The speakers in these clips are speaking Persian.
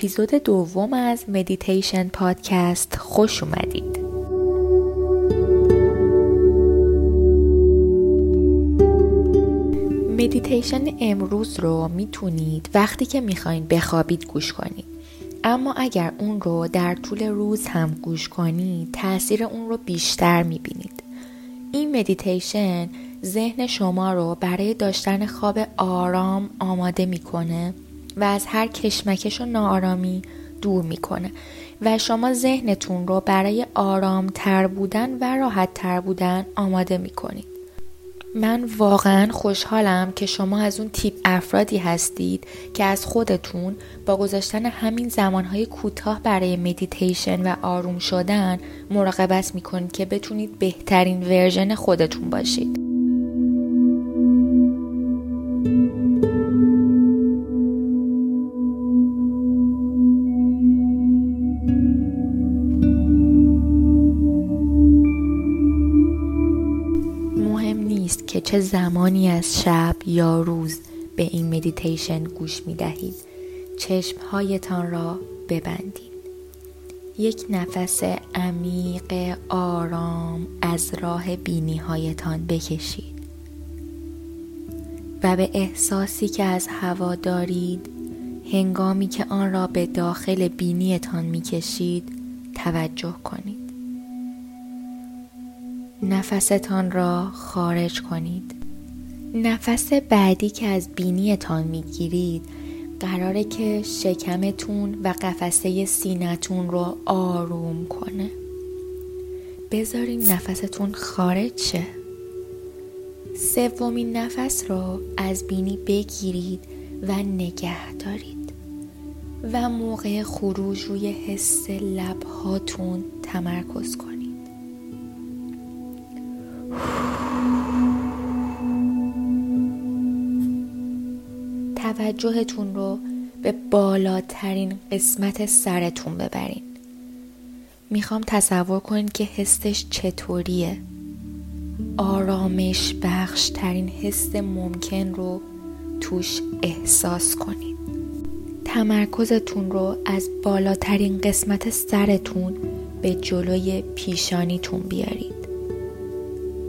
اپیزود دوم از مدیتیشن پادکست خوش اومدید. مدیتیشن امروز رو می‌تونید وقتی که می‌خواین بخوابید گوش کنید. اما اگر اون رو در طول روز هم گوش کنید تاثیر اون رو بیشتر می‌بینید. این مدیتیشن ذهن شما رو برای داشتن خواب آرام آماده می‌کنه. و از هر کشمکش و ناآرامی دور می‌کنه. و شما ذهنتون رو برای آرام تر بودن و راحت تر بودن آماده می‌کنید. من واقعا خوشحالم که شما از اون تیپ افرادی هستید که از خودتون با گذاشتن همین زمانهای کوتاه برای مدیتیشن و آروم شدن مراقبت می‌کنید که بتونید بهترین version خودتون باشید. که چه زمانی از شب یا روز به این مدیتیشن گوش می دهید چشمهایتان را ببندید. یک نفس عمیق آرام از راه بینی هایتان بکشید. و به احساسی که از هوا دارید هنگامی که آن را به داخل بینیتان می کشید توجه کنید. نفستان را خارج کنید. نفس بعدی که از بینیتان می‌گیرید قراره که شکمتون و قفسه سینتون رو آروم کنه. بذارین نفستون خارج شه. سومین نفس رو از بینی بگیرید و نگه دارید. و موقع خروج روی حس لبهاتون تمرکز کنید. توجهتون رو به بالاترین قسمت سرتون ببرین. می‌خوام تصور کنین که حسش چطوریه. آرامش بخش ترین حس ممکن رو توش احساس کنید تمرکزتون رو از بالاترین قسمت سرتون به جلوی پیشانیتون بیارید.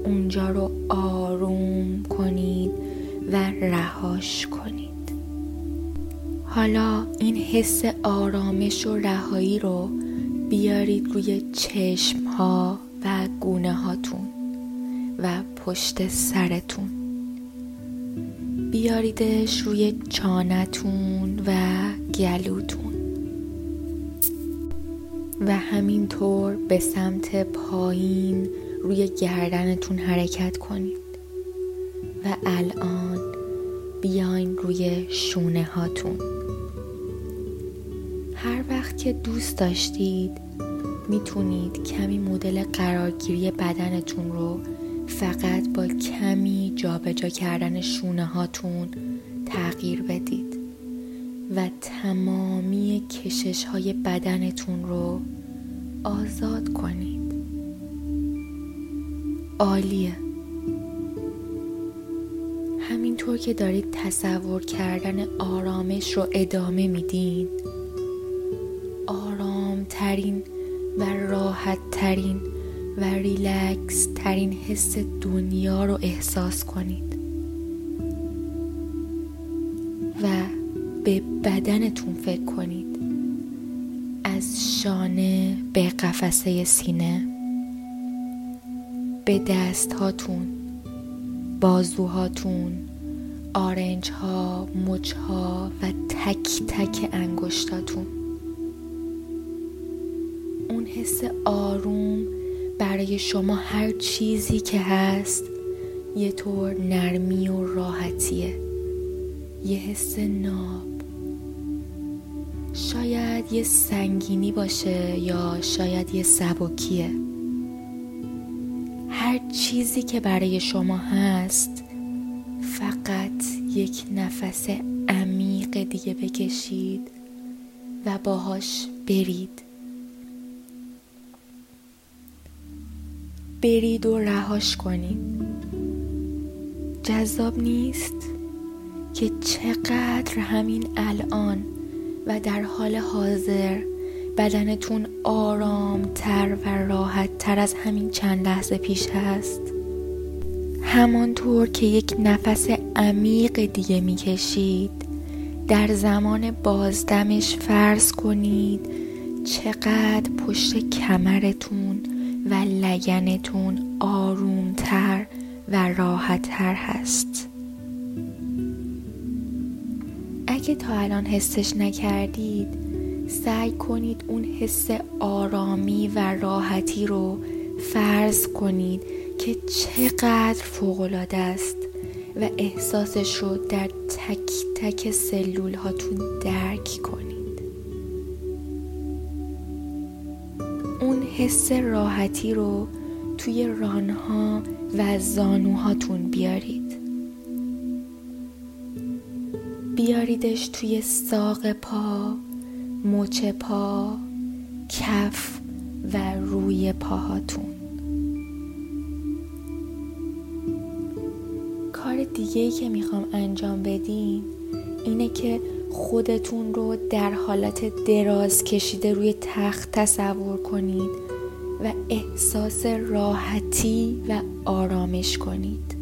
اونجا رو آروم کنید و رهاش کنید. حالا این حس آرامش و رهایی رو بیارید روی چشم ها و گونه هاتون و پشت سرتون. بیاریدش روی چانتون و گلوتون. و همینطور به سمت پایین روی گردنتون حرکت کنید. و الان بیاین روی شونه هاتون. هر وقت که دوست داشتید می‌تونید کمی مدل قرارگیری بدنتون رو فقط با کمی جابجا جا کردن شونه هاتون تغییر بدید و تمامی کشش های بدنتون رو آزاد کنید. عالیه. همینطور که دارید تصور کردن آرامش رو ادامه میدین. آرام ترین و راحت ترین و ریلکس ترین حس دنیا رو احساس کنید. و به بدنتون فکر کنید. از شانه به قفسه سینه. به دست هاتون بازوهاتون آرنج ها مچ ها و تک تک انگشتاتون. اون حس آروم برای شما هر چیزی که هست یه طور نرمی و راحتیه. یه حس ناب. شاید یه سنگینی باشه یا شاید یه سبکیه. هر چیزی که برای شما هست یک نفس عمیق دیگه بکشید و باهاش برید. برید و رهاش کنید. جذاب نیست که چقدر همین الان و در حال حاضر بدنتون آرامتر و راحت تر از همین چند لحظه پیش هست. همانطور که یک نفس عمیق دیگه می‌کشید. در زمان بازدمش فرض کنید چقدر پشت کمرتون و لگنتون آرومتر و راحتتر هست. اگه تا الان حسش نکردید سعی کنید اون حس آرامی و راحتی رو فرض کنید که چقدر فوقالعاده است. و احساسش رو در تک تک سلول هاتون درک کنید. اون حس راحتی رو توی رانها و زانوهاتون بیارید. بیاریدش توی ساق پا مچ پا کف و روی پاهاتون. دیگه که می‌خوام انجام بدین اینه که خودتون رو در حالت دراز کشیده روی تخت تصور کنید و احساس راحتی و آرامش کنید.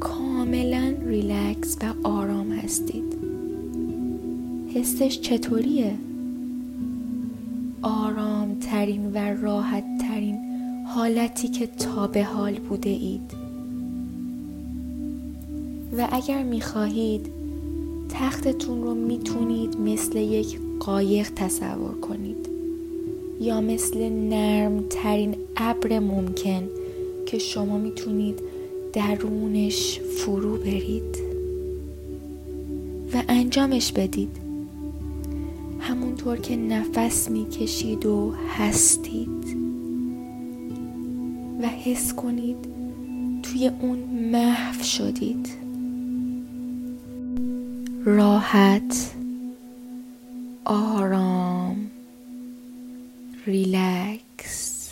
کاملا ریلکس و آرام هستید. حسش چطوریه؟ آرام ترین و راحت ترین حالتی که تا به حال بوده اید. و اگر می‌خواهید تختتون رو می‌تونید مثل یک قایق تصور کنید یا مثل نرم ترین ابر ممکن که شما می‌تونید درونش فرو برید و انجامش بدید. همونطور که نفس می‌کشید و هستید و حس کنید توی اون محو شدید. راحت آرام ریلکس.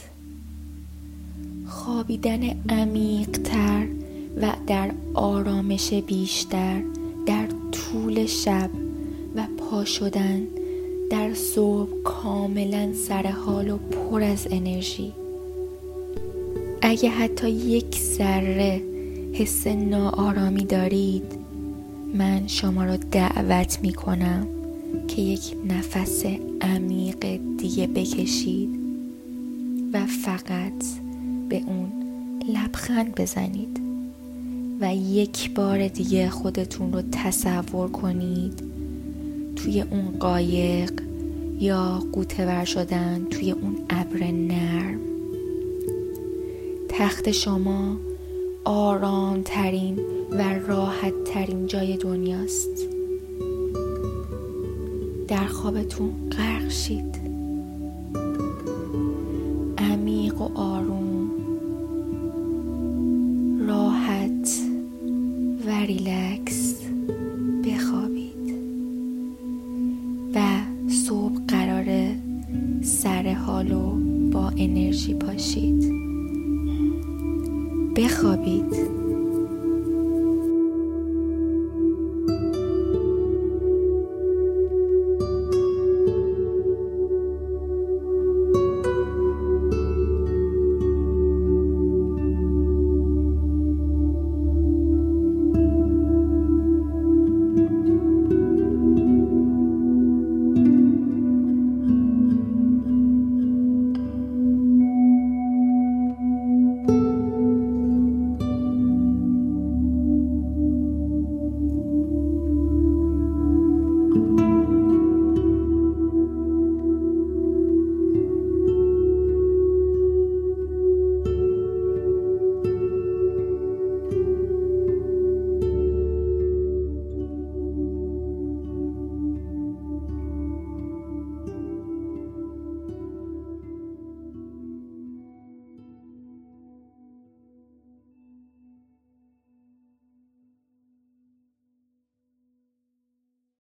خوابیدن عمیقتر و در آرامش بیشتر در طول شب و پا شدن در صبح کاملا سرحال و پر از انرژی. اگه حتی یک ذره حس ناآرامی دارید من شما را دعوت می کنم که یک نفس عمیق دیگه بکشید و فقط به اون لبخند بزنید و یک بار دیگه خودتون رو تصور کنید توی اون قایق یا قوطه ور شدن توی اون ابر نرم. تخت شما آرام ترین و راحت ترین جای دنیاست. در خوابتون غرق شید. عمیق و آروم. راحت و ریلکس بخوابید. و صبح قراره سر حالو با انرژی پاشید بخوابید.